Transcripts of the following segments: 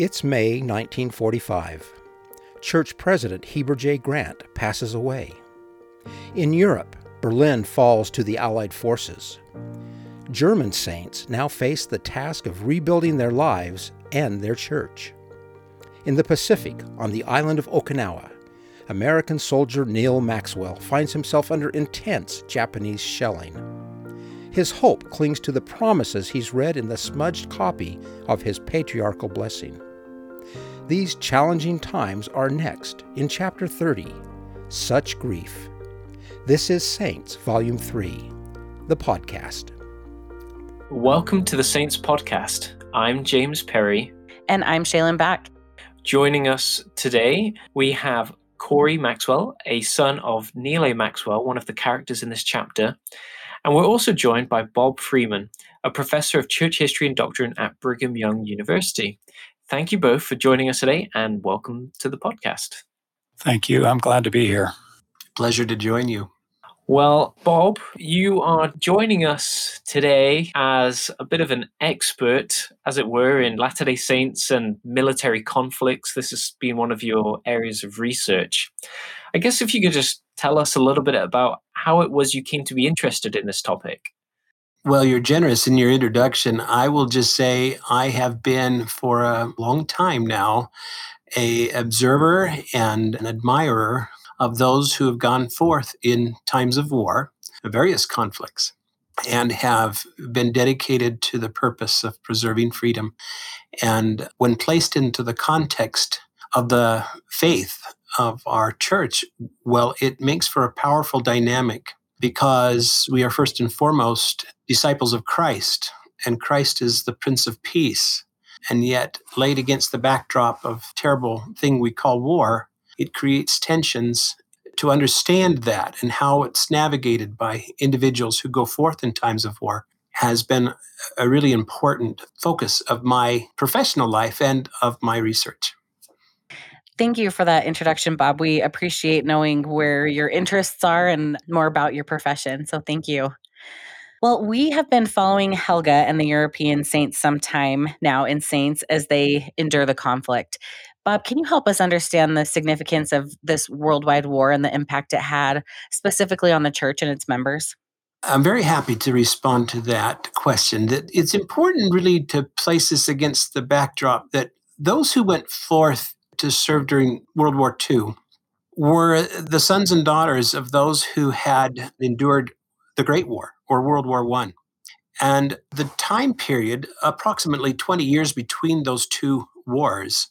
It's May 1945. Church President Heber J. Grant passes away. In Europe, Berlin falls to the Allied forces. German saints now face the task of rebuilding their lives and their church. In the Pacific, on the island of Okinawa, American soldier Neal Maxwell finds himself under intense Japanese shelling. His hope clings to the promises he's read in the smudged copy of his patriarchal blessing. These challenging times are next in Chapter 30 Such Grief. This is Saints, Volume 3, the podcast. Welcome to the Saints Podcast. I'm James Perry. And I'm Shaylin Back. Joining us today, we have Corey Maxwell, a son of Neal A. Maxwell, one of the characters in this chapter. And we're also joined by Bob Freeman, a professor of church history and doctrine at Brigham Young University. Thank you both for joining us today and welcome to the podcast. Thank you. I'm glad to be here. Pleasure to join you. Well, Bob, you are joining us today as a bit of an expert, as it were, in Latter day Saints and military conflicts. This has been one of your areas of research. I guess if you could just tell us a little bit about how it was you came to be interested in this topic. Well, you're generous in your introduction. I will just say I have been for a long time now a observer and an admirer of those who have gone forth in times of war, various conflicts, and have been dedicated to the purpose of preserving freedom. And when placed into the context of the faith of our church, well, it makes for a powerful dynamic because we are first and foremost disciples of Christ, and Christ is the Prince of Peace. And yet, laid against the backdrop of terrible thing we call war, it creates tensions to understand that and how it's navigated by individuals who go forth in times of war has been a really important focus of my professional life and of my research. Thank you for that introduction, Bob. We appreciate knowing where your interests are and more about your profession. So, thank you. Well, we have been following Helga and the European saints some time now in Saints as they endure the conflict. Bob, can you help us understand the significance of this worldwide war and the impact it had specifically on the church and its members? I'm very happy to respond to that question. That it's important really to place this against the backdrop that those who went forth to serve during World War II were the sons and daughters of those who had endured the Great War or World War I. And the time period, approximately 20 years between those two wars,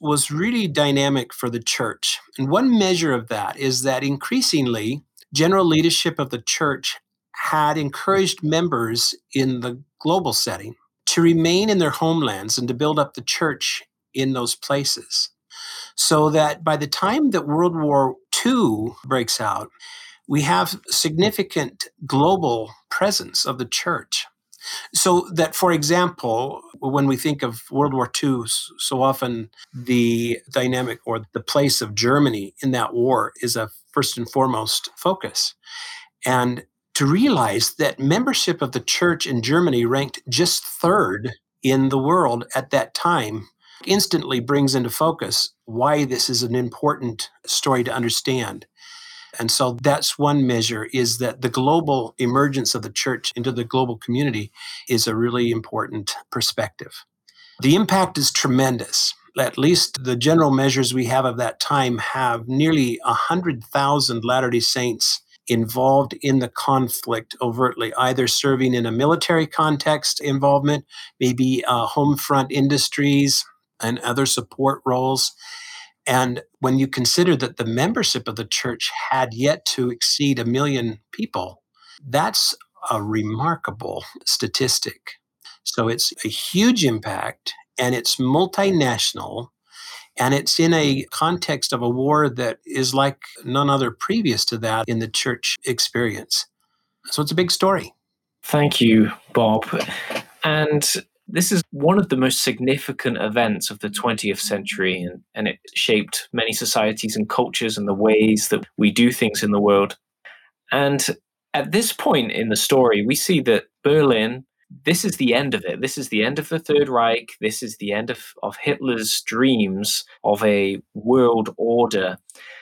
was really dynamic for the church. And one measure of that is that increasingly, general leadership of the church had encouraged members in the global setting to remain in their homelands and to build up the church in those places so that by the time that World War II breaks out, we have significant global presence of the church. So that, for example, when we think of World War II, so often the dynamic or the place of Germany in that war is a first and foremost focus. And to realize that membership of the church in Germany ranked just third in the world at that time instantly brings into focus why this is an important story to understand. And so that's one measure is that the global emergence of the church into the global community is a really important perspective. The impact is tremendous. At least the general measures we have of that time have nearly 100,000 Latter day Saints involved in the conflict overtly, either serving in a military context involvement, maybe uh, home front industries, and other support roles. And when you consider that the membership of the church had yet to exceed a million people, that's a remarkable statistic. So it's a huge impact and it's multinational and it's in a context of a war that is like none other previous to that in the church experience. So it's a big story. Thank you, Bob. And this is one of the most significant events of the 20th century, and, and it shaped many societies and cultures and the ways that we do things in the world. And at this point in the story, we see that Berlin this is the end of it. This is the end of the Third Reich. This is the end of, of Hitler's dreams of a world order.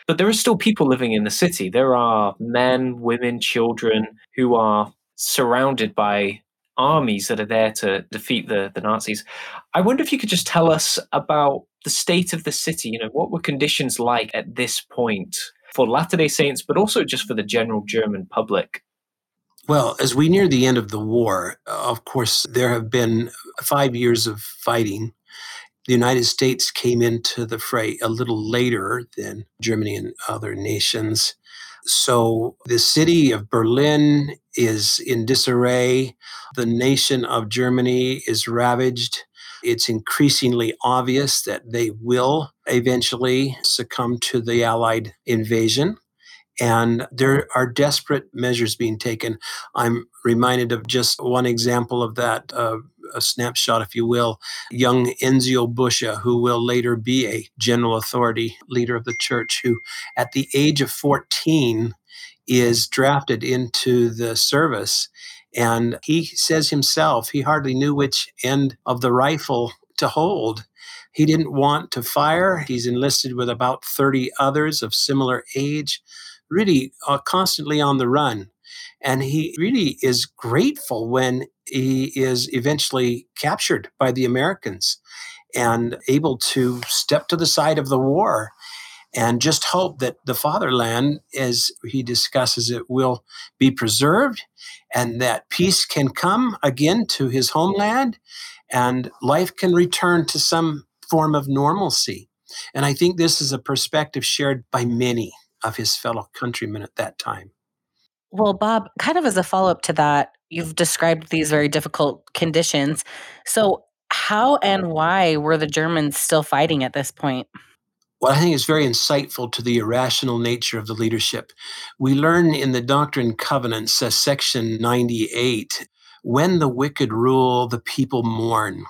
But there are still people living in the city. There are men, women, children who are surrounded by armies that are there to defeat the, the Nazis. I wonder if you could just tell us about the state of the city. You know, what were conditions like at this point for Latter day Saints, but also just for the general German public? Well, as we near the end of the war, of course, there have been five years of fighting. The United States came into the fray a little later than Germany and other nations. So the city of Berlin is in disarray. The nation of Germany is ravaged. It's increasingly obvious that they will eventually succumb to the Allied invasion. And there are desperate measures being taken. I'm reminded of just one example of that. Uh, a snapshot, if you will, young Enzio Busche, who will later be a general authority leader of the church, who at the age of 14 is drafted into the service. And he says himself, he hardly knew which end of the rifle to hold. He didn't want to fire. He's enlisted with about 30 others of similar age, really uh, constantly on the run. And he really is grateful when he is eventually captured by the Americans and able to step to the side of the war and just hope that the fatherland, as he discusses it, will be preserved and that peace can come again to his homeland and life can return to some form of normalcy. And I think this is a perspective shared by many of his fellow countrymen at that time. Well, Bob, kind of as a follow up to that, you've described these very difficult conditions. So, how and why were the Germans still fighting at this point? Well, I think it's very insightful to the irrational nature of the leadership. We learn in the Doctrine and Covenants, uh, section 98, when the wicked rule, the people mourn.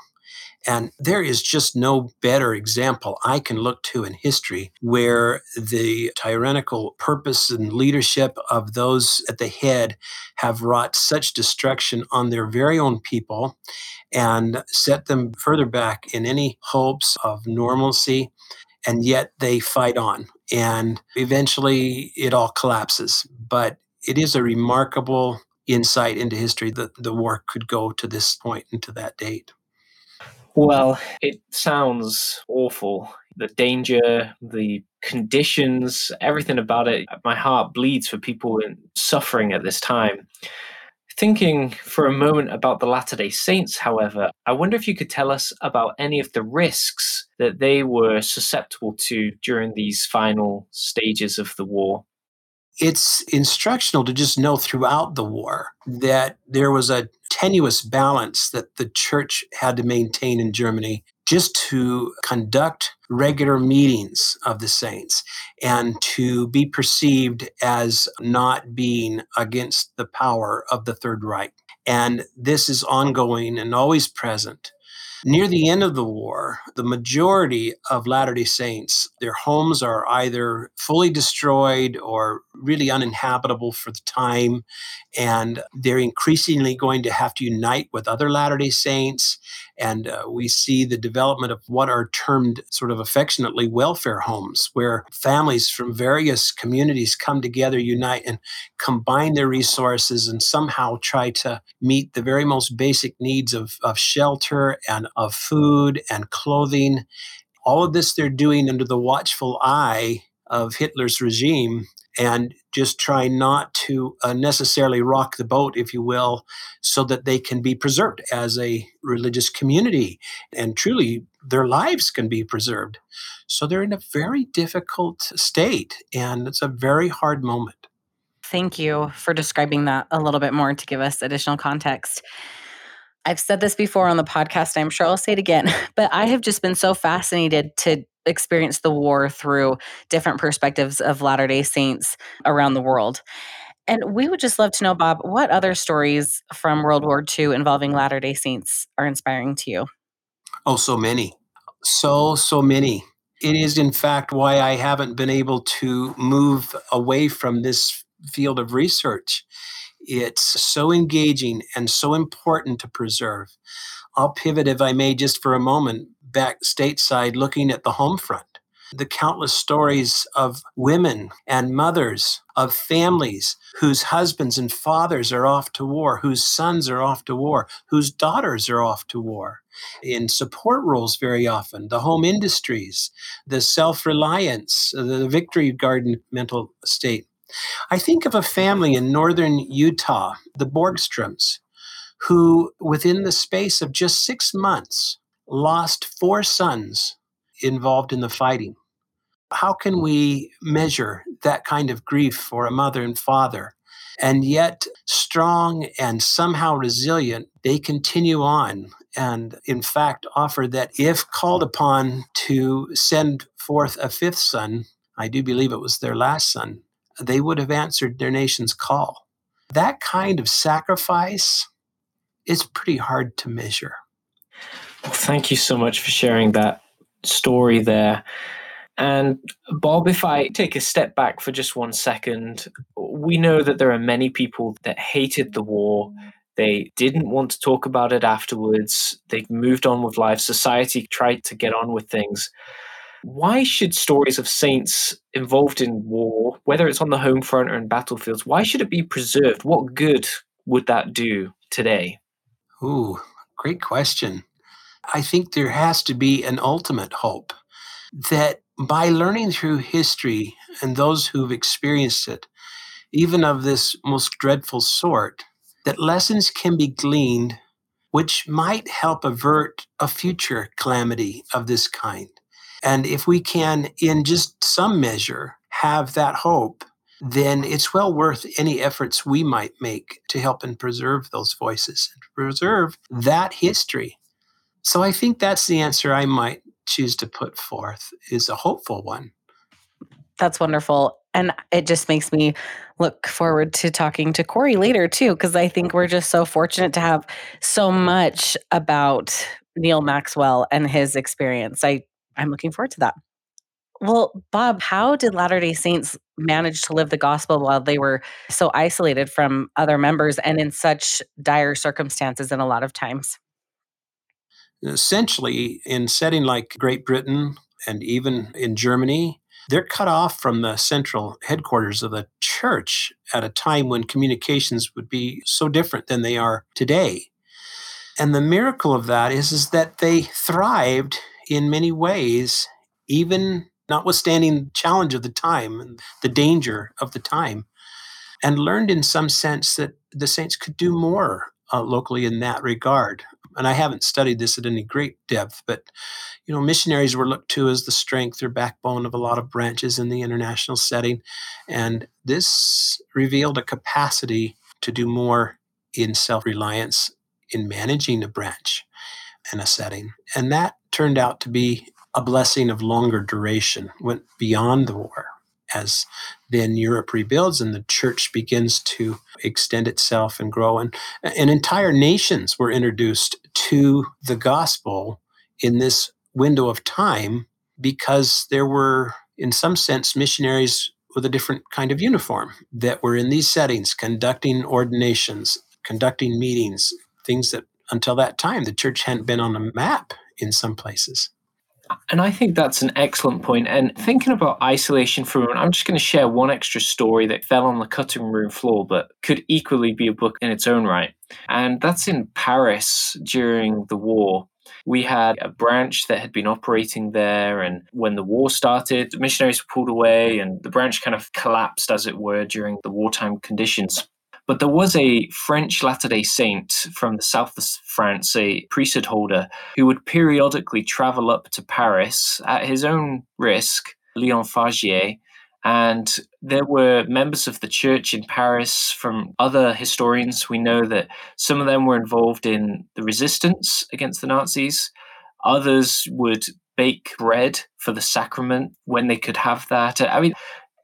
And there is just no better example I can look to in history where the tyrannical purpose and leadership of those at the head have wrought such destruction on their very own people and set them further back in any hopes of normalcy. And yet they fight on. And eventually it all collapses. But it is a remarkable insight into history that the war could go to this point and to that date. Well, it sounds awful. The danger, the conditions, everything about it. My heart bleeds for people suffering at this time. Thinking for a moment about the Latter day Saints, however, I wonder if you could tell us about any of the risks that they were susceptible to during these final stages of the war it's instructional to just know throughout the war that there was a tenuous balance that the church had to maintain in Germany just to conduct regular meetings of the saints and to be perceived as not being against the power of the Third Reich. And this is ongoing and always present. Near the end of the war, the majority of Latter day Saints, their homes are either fully destroyed or really uninhabitable for the time. And they're increasingly going to have to unite with other Latter day Saints. And uh, we see the development of what are termed sort of affectionately welfare homes, where families from various communities come together, unite, and combine their resources and somehow try to meet the very most basic needs of, of shelter and of food and clothing. All of this they're doing under the watchful eye of Hitler's regime and just try not to uh, necessarily rock the boat, if you will, so that they can be preserved as a religious community and truly their lives can be preserved. So they're in a very difficult state and it's a very hard moment. Thank you for describing that a little bit more to give us additional context. I've said this before on the podcast. I'm sure I'll say it again, but I have just been so fascinated to experience the war through different perspectives of Latter day Saints around the world. And we would just love to know, Bob, what other stories from World War II involving Latter day Saints are inspiring to you? Oh, so many. So, so many. It is, in fact, why I haven't been able to move away from this field of research It's so engaging and so important to preserve. I'll pivot, if I may, just for a moment back stateside looking at the home front. The countless stories of women and mothers, of families whose husbands and fathers are off to war, whose sons are off to war, whose daughters are off to war. In support roles, very often, the home industries, the self reliance, the victory garden mental state. I think of a family in northern Utah, the Borgstroms, who, within the space of just six months, lost four sons involved in the fighting. How can we measure that kind of grief for a mother and father? And yet, strong and somehow resilient, they continue on and, in fact, offer that if called upon to send forth a fifth son, I do believe it was their last son, they would have answered their nation's call. That kind of sacrifice is pretty hard to measure. Thank you so much for sharing that story there. And Bob, if I take a step back for just one second, we know that there are many people that hated the war. They didn't want to talk about it afterwards. They moved on with life. Society tried to get on with things. Why should stories of saints involved in war, whether it's on the home front or in battlefields, why should it be preserved? What good would that do today? Ooh, great question. I think there has to be an ultimate hope that by learning through history and those who've experienced it, even of this most dreadful sort, that lessons can be gleaned which might help avert a future calamity of this kind. And if we can, in just some measure, have that hope, then it's well worth any efforts we might make to help and preserve those voices and preserve that history. So I think that's the answer I might choose to put forth is a hopeful one. That's wonderful. And it just makes me look forward to talking to Corey later, too, because I think we're just so fortunate to have so much about Neal Maxwell and his experience. I, I'm looking forward to that. Well, Bob, how did Latter day Saints manage to live the gospel while they were so isolated from other members and in such dire circumstances in a lot of times? Essentially, in setting like Great Britain and even in Germany, they're cut off from the central headquarters of the church at a time when communications would be so different than they are today. And the miracle of that is, is that they thrived in many ways, even notwithstanding the challenge of the time and the danger of the time, and learned in some sense that the saints could do more uh, locally in that regard and I haven't studied this at any great depth, but you know, missionaries were looked to as the strength or backbone of a lot of branches in the international setting, and this revealed a capacity to do more in self-reliance in managing a branch and a setting, and that turned out to be a blessing of longer duration, went beyond the war as then Europe rebuilds and the church begins to extend itself and grow. And, and entire nations were introduced to the gospel in this window of time because there were, in some sense, missionaries with a different kind of uniform that were in these settings, conducting ordinations, conducting meetings, things that until that time the church hadn't been on the map in some places. And I think that's an excellent point. And thinking about isolation for a moment, I'm just going to share one extra story that fell on the cutting room floor, but could equally be a book in its own right. And that's in Paris during the war. We had a branch that had been operating there, and when the war started, the missionaries were pulled away, and the branch kind of collapsed, as it were, during the wartime conditions. But there was a French Latter day Saint from the south of France, a priesthood holder, who would periodically travel up to Paris at his own risk, Leon Fargier. And there were members of the church in Paris from other historians. We know that some of them were involved in the resistance against the Nazis. Others would bake bread for the sacrament when they could have that. I mean,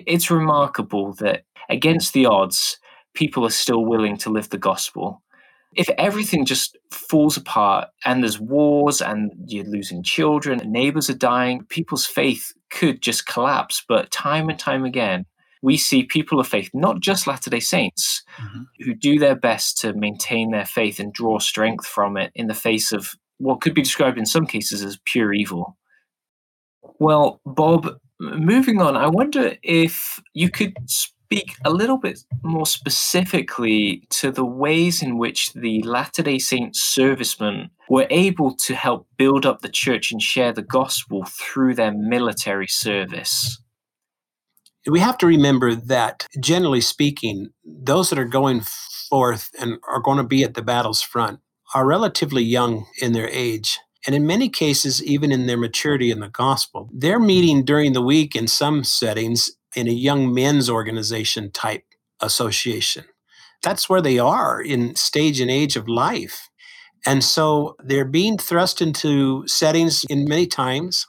it's remarkable that against the odds, people are still willing to live the gospel. If everything just falls apart and there's wars and you're losing children, neighbors are dying, people's faith could just collapse. But time and time again, we see people of faith, not just Latter day Saints, mm-hmm. who do their best to maintain their faith and draw strength from it in the face of what could be described in some cases as pure evil. Well, Bob, moving on, I wonder if you could speak a little bit more specifically to the ways in which the Latter day Saint servicemen were able to help build up the church and share the gospel through their military service. We have to remember that, generally speaking, those that are going forth and are going to be at the battle's front are relatively young in their age. And in many cases, even in their maturity in the gospel, they're meeting during the week in some settings in a young men's organization type association. That's where they are in stage and age of life. And so they're being thrust into settings in many times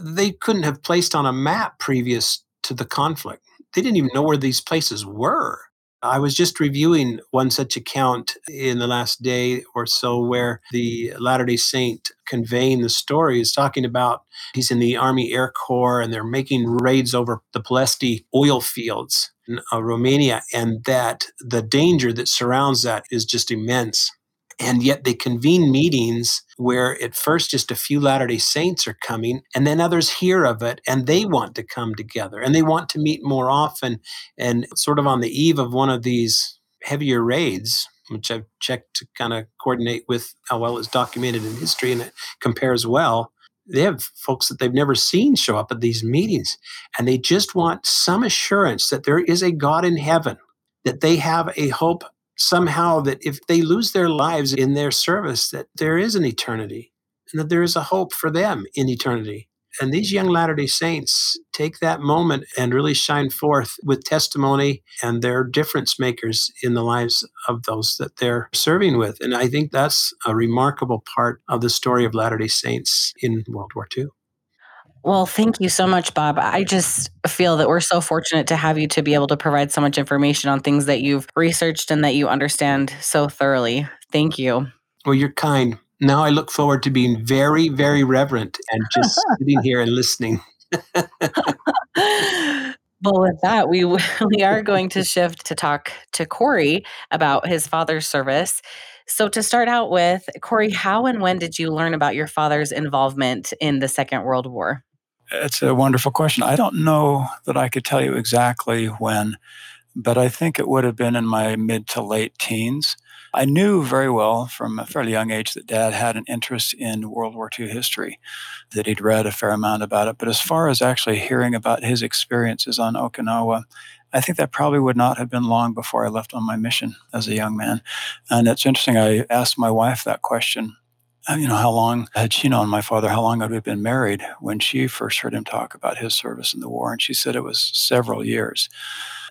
they couldn't have placed on a map previous to the conflict. They didn't even know where these places were. I was just reviewing one such account in the last day or so where the Latter day Saint conveying the story is talking about he's in the Army Air Corps and they're making raids over the Ploiești oil fields in uh, Romania, and that the danger that surrounds that is just immense. And yet they convene meetings where at first just a few Latter day Saints are coming, and then others hear of it and they want to come together and they want to meet more often. And sort of on the eve of one of these heavier raids, which I've checked to kind of coordinate with how well it's documented in history and it compares well. They have folks that they've never seen show up at these meetings, and they just want some assurance that there is a God in heaven, that they have a hope somehow that if they lose their lives in their service, that there is an eternity and that there is a hope for them in eternity. And these young Latter day Saints take that moment and really shine forth with testimony, and they're difference makers in the lives of those that they're serving with. And I think that's a remarkable part of the story of Latter day Saints in World War II. Well, thank you so much, Bob. I just feel that we're so fortunate to have you to be able to provide so much information on things that you've researched and that you understand so thoroughly. Thank you. Well, you're kind. Now I look forward to being very, very reverent and just sitting here and listening. Well, with that, we we are going to shift to talk to Corey about his father's service. So, to start out with, Corey, how and when did you learn about your father's involvement in the Second World War? It's a wonderful question. I don't know that I could tell you exactly when, but I think it would have been in my mid to late teens. I knew very well from a fairly young age that dad had an interest in World War II history, that he'd read a fair amount about it. But as far as actually hearing about his experiences on Okinawa, I think that probably would not have been long before I left on my mission as a young man. And it's interesting, I asked my wife that question Uh, you know, how long had she known my father? How long had we been married when she first heard him talk about his service in the war? And she said it was several years.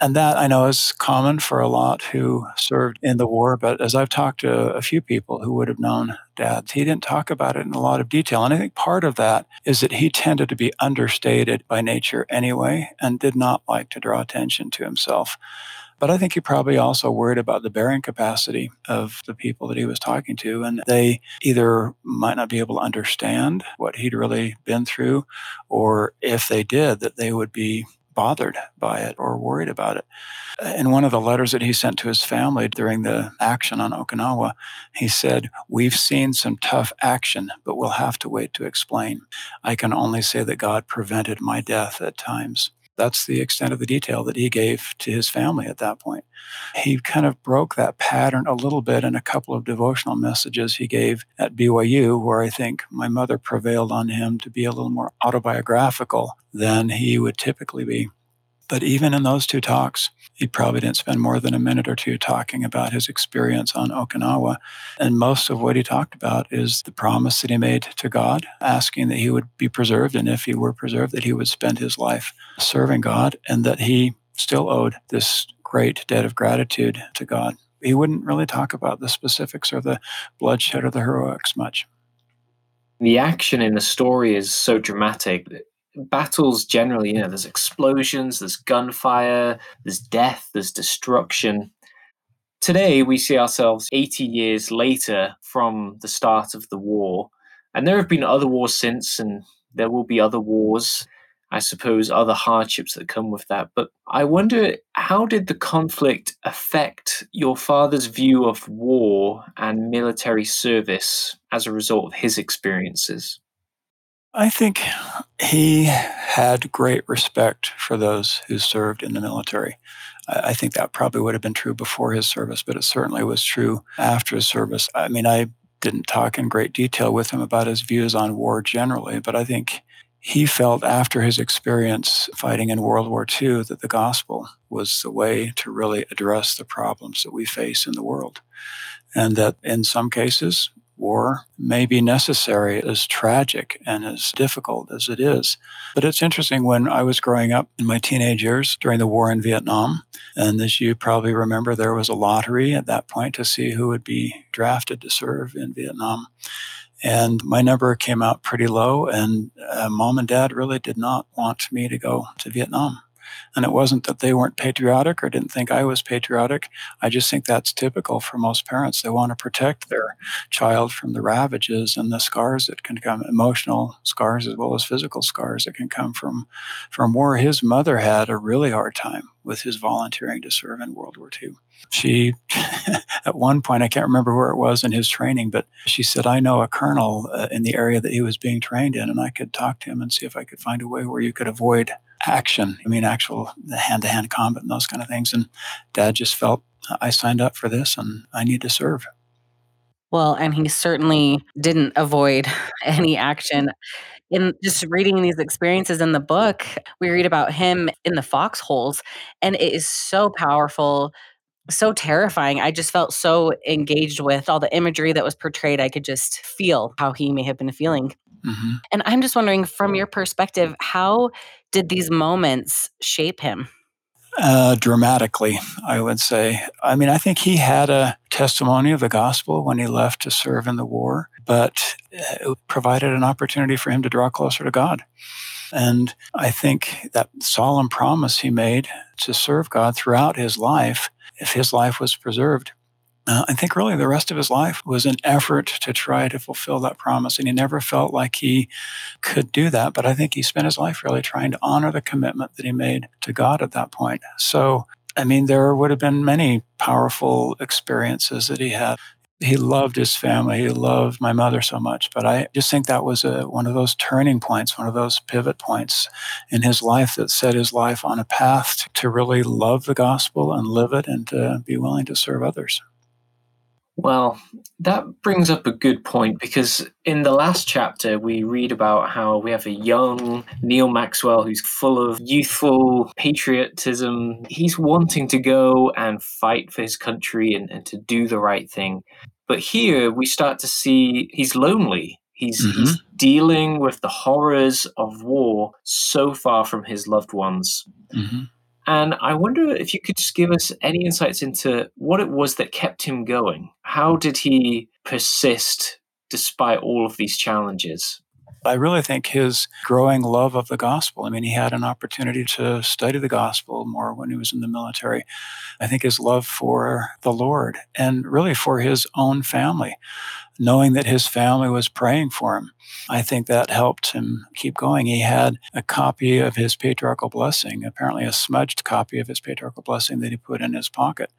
And that I know is common for a lot who served in the war. But as I've talked to a few people who would have known dad, he didn't talk about it in a lot of detail. And I think part of that is that he tended to be understated by nature anyway and did not like to draw attention to himself. But I think he probably also worried about the bearing capacity of the people that he was talking to. And they either might not be able to understand what he'd really been through, or if they did, that they would be bothered by it or worried about it. In one of the letters that he sent to his family during the action on Okinawa, he said, We've seen some tough action, but we'll have to wait to explain. I can only say that God prevented my death at times that's the extent of the detail that he gave to his family at that point. He kind of broke that pattern a little bit in a couple of devotional messages he gave at BYU, where I think my mother prevailed on him to be a little more autobiographical than he would typically be. But even in those two talks, he probably didn't spend more than a minute or two talking about his experience on Okinawa. And most of what he talked about is the promise that he made to God, asking that he would be preserved. And if he were preserved, that he would spend his life serving God and that he still owed this great debt of gratitude to God. He wouldn't really talk about the specifics or the bloodshed or the heroics much. The action in the story is so dramatic battles generally, you know, there's explosions, there's gunfire, there's death, there's destruction. Today, we see ourselves 80 years later from the start of the war. And there have been other wars since, and there will be other wars. I suppose, other hardships that come with that. But I wonder how did the conflict affect your father's view of war and military service as a result of his experiences? I think he had great respect for those who served in the military. I think that probably would have been true before his service, but it certainly was true after his service. I mean, I didn't talk in great detail with him about his views on war generally, but I think he felt after his experience fighting in World War II that the gospel was the way to really address the problems that we face in the world. And that in some cases, war may be necessary, as tragic and as difficult as it is. But it's interesting when I was growing up in my teenage years during the war in Vietnam, and as you probably remember, there was a lottery at that point to see who would be drafted to serve in Vietnam. And my number came out pretty low, and uh, mom and dad really did not want me to go to Vietnam. And it wasn't that they weren't patriotic or didn't think I was patriotic. I just think that's typical for most parents. They want to protect their child from the ravages and the scars that can come, emotional scars as well as physical scars that can come from, from war. His mother had a really hard time with his volunteering to serve in World War II. She, at one point, I can't remember where it was in his training, but she said, I know a colonel uh, in the area that he was being trained in, and I could talk to him and see if I could find a way where you could avoid action. I mean, actual hand to hand combat and those kind of things. And dad just felt I signed up for this and I need to serve. Well, and he certainly didn't avoid any action. In just reading these experiences in the book, we read about him in the foxholes, and it is so powerful, so terrifying. I just felt so engaged with all the imagery that was portrayed. I could just feel how he may have been feeling. Mm-hmm. And I'm just wondering, from your perspective, how did these moments shape him? Uh, dramatically, I would say. I mean, I think he had a testimony of the gospel when he left to serve in the war, but it provided an opportunity for him to draw closer to God. And I think that solemn promise he made to serve God throughout his life, if his life was preserved, uh, I think really the rest of his life was an effort to try to fulfill that promise. And he never felt like he could do that. But I think he spent his life really trying to honor the commitment that he made to God at that point. So, I mean, there would have been many powerful experiences that he had. He loved his family. He loved my mother so much. But I just think that was a, one of those turning points, one of those pivot points in his life that set his life on a path to really love the gospel and live it and to be willing to serve others. Well, that brings up a good point because in the last chapter, we read about how we have a young Neal Maxwell who's full of youthful patriotism. He's wanting to go and fight for his country and, and to do the right thing. But here we start to see he's lonely. He's, mm-hmm. he's dealing with the horrors of war so far from his loved ones. Mm-hmm. And I wonder if you could just give us any insights into what it was that kept him going. How did he persist despite all of these challenges? I really think his growing love of the gospel. I mean, he had an opportunity to study the gospel more when he was in the military. I think his love for the Lord and really for his own family knowing that his family was praying for him. I think that helped him keep going. He had a copy of his patriarchal blessing, apparently a smudged copy of his patriarchal blessing that he put in his pocket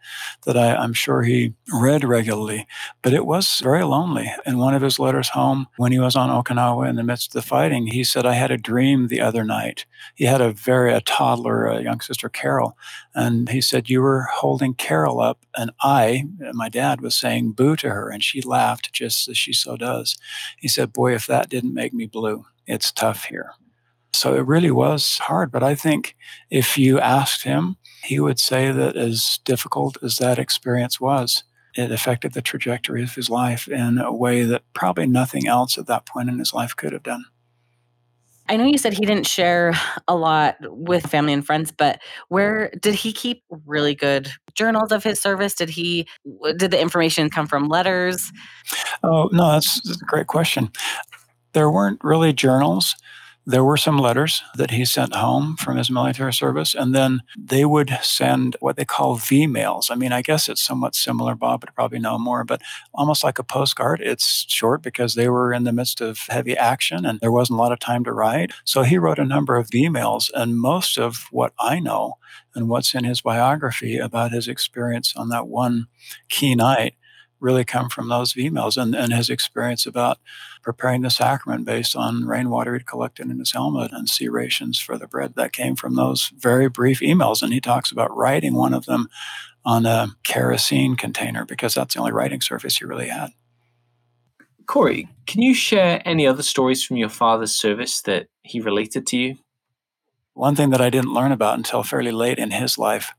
that I, am sure he read regularly. But it was very lonely. In one of his letters home, when he was on Okinawa in the midst of the fighting, he said, I had a dream the other night. He had a very, a toddler, a young sister, Carol. And he said, You were holding Carol up, and I, my dad, was saying boo to her, and she laughed just as she so does. He said, Boy, if that didn't make me blue, it's tough here. So it really was hard. But I think if you asked him, he would say that as difficult as that experience was, it affected the trajectory of his life in a way that probably nothing else at that point in his life could have done. I know you said he didn't share a lot with family and friends, but where did he keep really good journals of his service? Did he did the information come from letters? Oh, no, that's, that's a great question. There weren't really journals. There were some letters that he sent home from his military service, and then they would send what they call V mails. I mean, I guess it's somewhat similar, Bob would probably know more, but almost like a postcard. It's short because they were in the midst of heavy action and there wasn't a lot of time to write. So he wrote a number of V mails, and most of what I know and what's in his biography about his experience on that one key night really come from those V mails and, and his experience about preparing the sacrament based on rainwater he'd collected in his helmet and C rations for the bread that came from those very brief V mails. And he talks about writing one of them on a kerosene container because that's the only writing surface he really had. Corey, can you share any other stories from your father's service that he related to you? One thing that I didn't learn about until fairly late in his life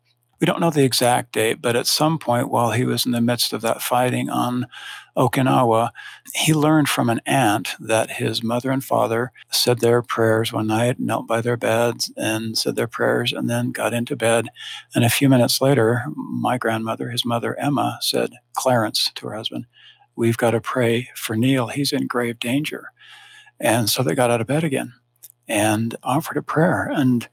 we don't know the exact date, but at some point while he was in the midst of that fighting on Okinawa, he learned from an aunt that his mother and father said their prayers one night, knelt by their beds and said their prayers, and then got into bed. And a few minutes later, my grandmother, his mother Emma, said, Clarence to her husband, We've got to pray for Neal. He's in grave danger. And so they got out of bed again and offered a prayer. And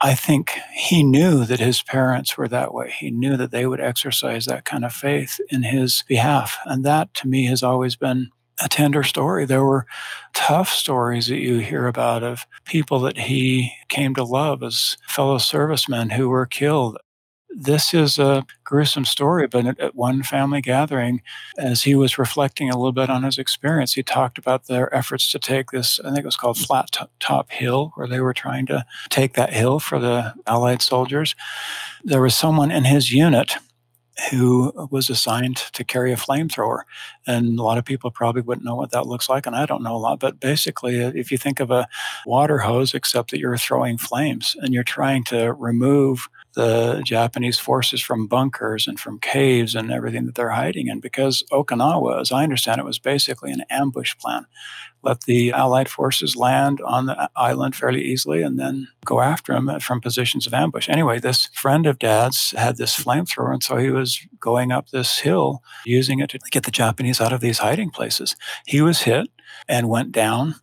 I think he knew that his parents were that way. He knew that they would exercise that kind of faith in his behalf. And that to me has always been a tender story. There were tough stories that you hear about of people that he came to love as fellow servicemen who were killed this is a gruesome story, but at one family gathering, as he was reflecting a little bit on his experience, he talked about their efforts to take this, I think it was called Flat Top Hill, where they were trying to take that hill for the Allied soldiers. There was someone in his unit who was assigned to carry a flamethrower. And a lot of people probably wouldn't know what that looks like. And I don't know a lot, but basically, uh, if you think of a water hose, except that you're throwing flames and you're trying to remove the Japanese forces from bunkers and from caves and everything that they're hiding in. Because Okinawa, as I understand it, was basically an ambush plan. Let the Allied forces land on the island fairly easily and then go after them from positions of ambush. Anyway, this friend of Dad's had this flamethrower, and so he was going up this hill using it to get the Japanese out of these hiding places. He was hit and went down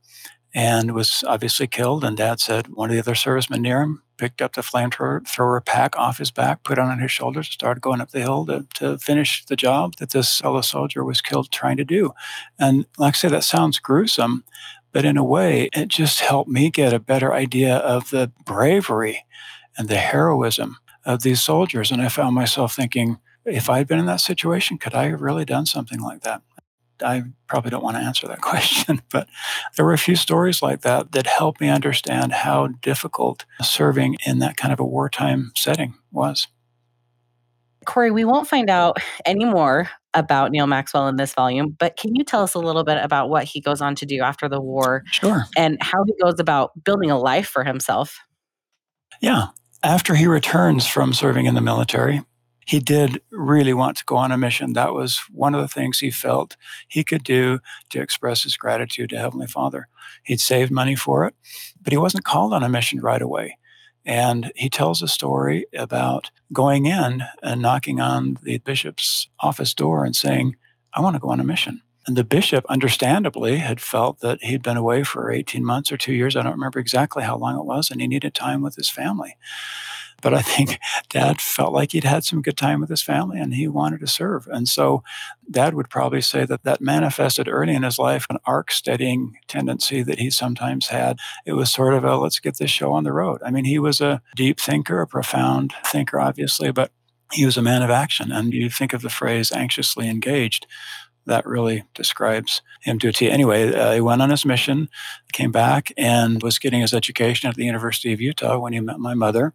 and was obviously killed. And dad said one of the other servicemen near him picked up the flamethrower pack off his back, put it on his shoulders, started going up the hill to, to finish the job that this fellow soldier was killed trying to do. And like I say, that sounds gruesome, but in a way, it just helped me get a better idea of the bravery and the heroism of these soldiers. And I found myself thinking, if I'd been in that situation, could I have really done something like that? I probably don't want to answer that question, but there were a few stories like that that helped me understand how difficult serving in that kind of a wartime setting was. Corey, we won't find out any more about Neal Maxwell in this volume, but can you tell us a little bit about what he goes on to do after the war? Sure. And how he goes about building a life for himself? Yeah. After he returns from serving in the military, he did really want to go on a mission. That was one of the things he felt he could do to express his gratitude to Heavenly Father. He'd saved money for it, but he wasn't called on a mission right away. And he tells a story about going in and knocking on the bishop's office door and saying, I want to go on a mission. And the bishop, understandably, had felt that he'd been away for 18 months or two years. I don't remember exactly how long it was, and he needed time with his family. But I think dad felt like he'd had some good time with his family and he wanted to serve. And so dad would probably say that that manifested early in his life an ark steadying tendency that he sometimes had. It was sort of a let's get this show on the road. I mean, he was a deep thinker, a profound thinker, obviously, but he was a man of action. And you think of the phrase anxiously engaged that really describes him to a T. Anyway, uh, he went on his mission, came back, and was getting his education at the University of Utah when he met my mother.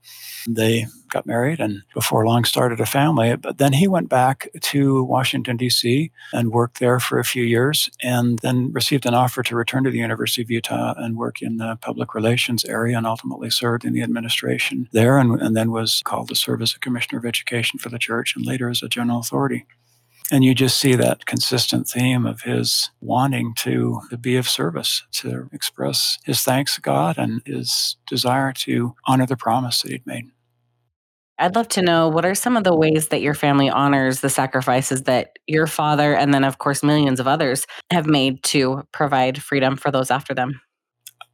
They got married and before long started a family. But then he went back to Washington, D.C. and worked there for a few years and then received an offer to return to the University of Utah and work in the public relations area and ultimately served in the administration there and, and then was called to serve as a commissioner of education for the church and later as a general authority. And you just see that consistent theme of his wanting to, to be of service, to express his thanks to God and his desire to honor the promise that he'd made. I'd love to know what are some of the ways that your family honors the sacrifices that your father and then, of course, millions of others have made to provide freedom for those after them?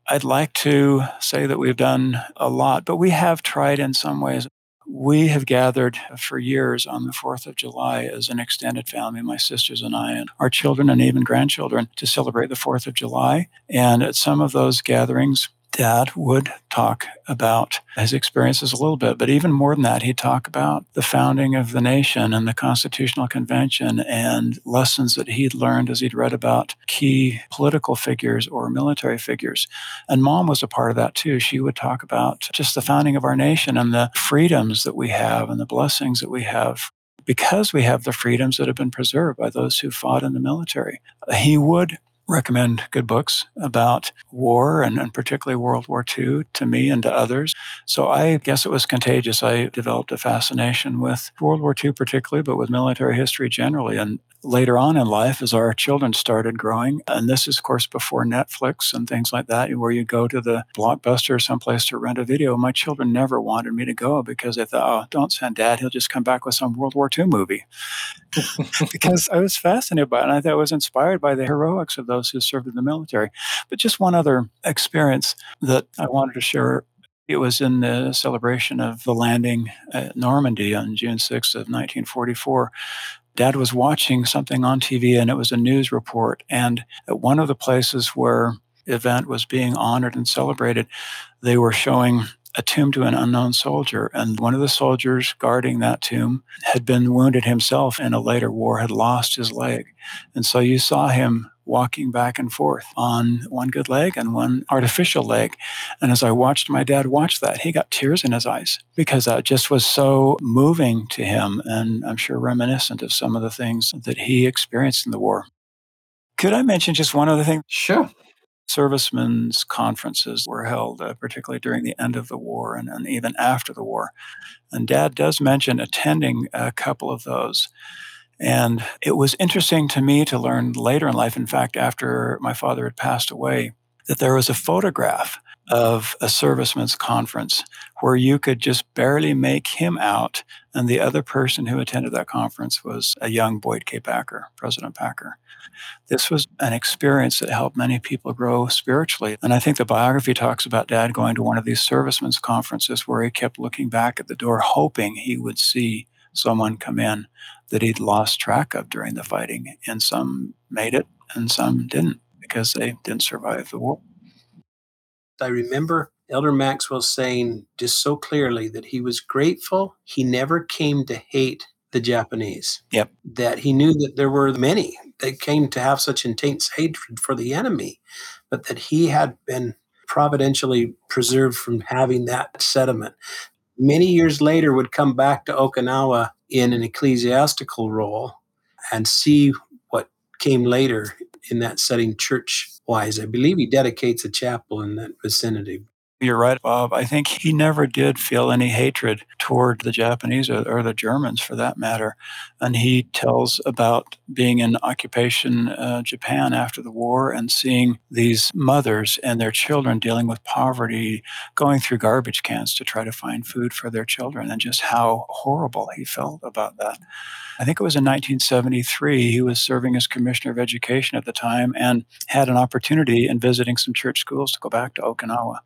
I'd like to say that we've done a lot, but we have tried in some ways. We have gathered for years on the 4th of July as an extended family, my sisters and I, and our children and even grandchildren, to celebrate the 4th of July. And at some of those gatherings, Dad would talk about his experiences a little bit, but even more than that, he'd talk about the founding of the nation and the Constitutional Convention and lessons that he'd learned as he'd read about key political figures or military figures. And mom was a part of that too. She would talk about just the founding of our nation and the freedoms that we have and the blessings that we have because we have the freedoms that have been preserved by those who fought in the military. He would recommend good books about war and, and, particularly World War II to me and to others. So I guess it was contagious. I developed a fascination with World War II, particularly, but with military history generally. And later on in life as our children started growing. And this is, of course, before Netflix and things like that, where you go to the blockbuster or someplace to rent a video. My children never wanted me to go because they thought, oh, don't send dad. He'll just come back with some World War II movie. because I was fascinated by it. And I thought I was inspired by the heroics of those who served in the military. But just one other experience that I wanted to share it was in the celebration of the landing at Normandy on June 6th of 1944 dad was watching something on TV and it was a news report. And at one of the places where event was being honored and celebrated, they were showing a tomb to an unknown soldier. And one of the soldiers guarding that tomb had been wounded himself in a later war, had lost his leg. And so you saw him walking back and forth on one good leg and one artificial leg. And as I watched my dad watch that, he got tears in his eyes because that just was so moving to him and I'm sure reminiscent of some of the things that he experienced in the war. Could I mention just one other thing? Sure. Servicemen's conferences were held, uh, particularly during the end of the war and, and even after the war. And Dad does mention attending a couple of those. And it was interesting to me to learn later in life, in fact, after my father had passed away, that there was a photograph of a servicemen's conference where you could just barely make him out. And the other person who attended that conference was a young Boyd K. Packer, President Packer. This was an experience that helped many people grow spiritually. And I think the biography talks about dad going to one of these servicemen's conferences where he kept looking back at the door, hoping he would see someone come in that he'd lost track of during the fighting. And some made it and some didn't because they didn't survive the war. I remember Elder Maxwell saying just so clearly that he was grateful he never came to hate the Japanese. Yep. That he knew that there were many that came to have such intense hatred for the enemy, but that he had been providentially preserved from having that sediment. Many years later would come back to Okinawa in an ecclesiastical role and see what came later in that setting church wise. I believe he dedicates a chapel in that vicinity. You're right, Bob. I think he never did feel any hatred toward the Japanese or, or the Germans for that matter. And he tells about being in occupation uh, Japan after the war and seeing these mothers and their children dealing with poverty, going through garbage cans to try to find food for their children, and just how horrible he felt about that. I think it was in 1973. He was serving as commissioner of education at the time and had an opportunity in visiting some church schools to go back to Okinawa.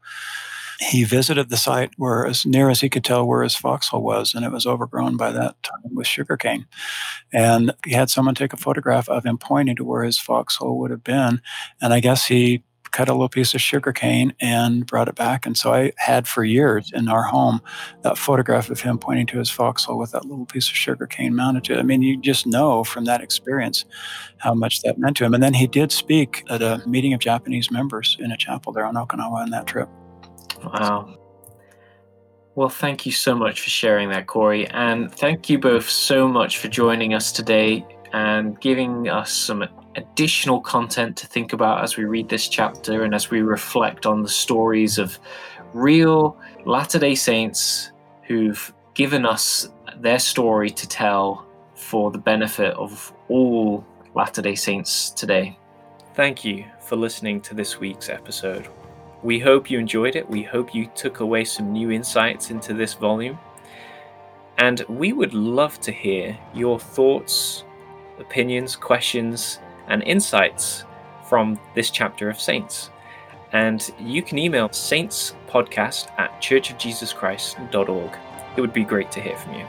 He visited the site where, as near as he could tell, where his foxhole was, and it was overgrown by that time with sugarcane. And he had someone take a photograph of him pointing to where his foxhole would have been. And I guess he cut a little piece of sugar cane and brought it back. And so I had for years in our home that photograph of him pointing to his foxhole with that little piece of sugar cane mounted to it. I mean, you just know from that experience how much that meant to him. And then he did speak at a meeting of Japanese members in a chapel there on Okinawa on that trip. Wow. Well, thank you so much for sharing that, Corey. And thank you both so much for joining us today and giving us some additional content to think about as we read this chapter and as we reflect on the stories of real Latter day Saints who've given us their story to tell for the benefit of all Latter day Saints today. Thank you for listening to this week's episode. We hope you enjoyed it. We hope you took away some new insights into this volume. And we would love to hear your thoughts, opinions, questions, and insights from this chapter of Saints. And you can email saintspodcast at churchofjesuschrist.org. It would be great to hear from you.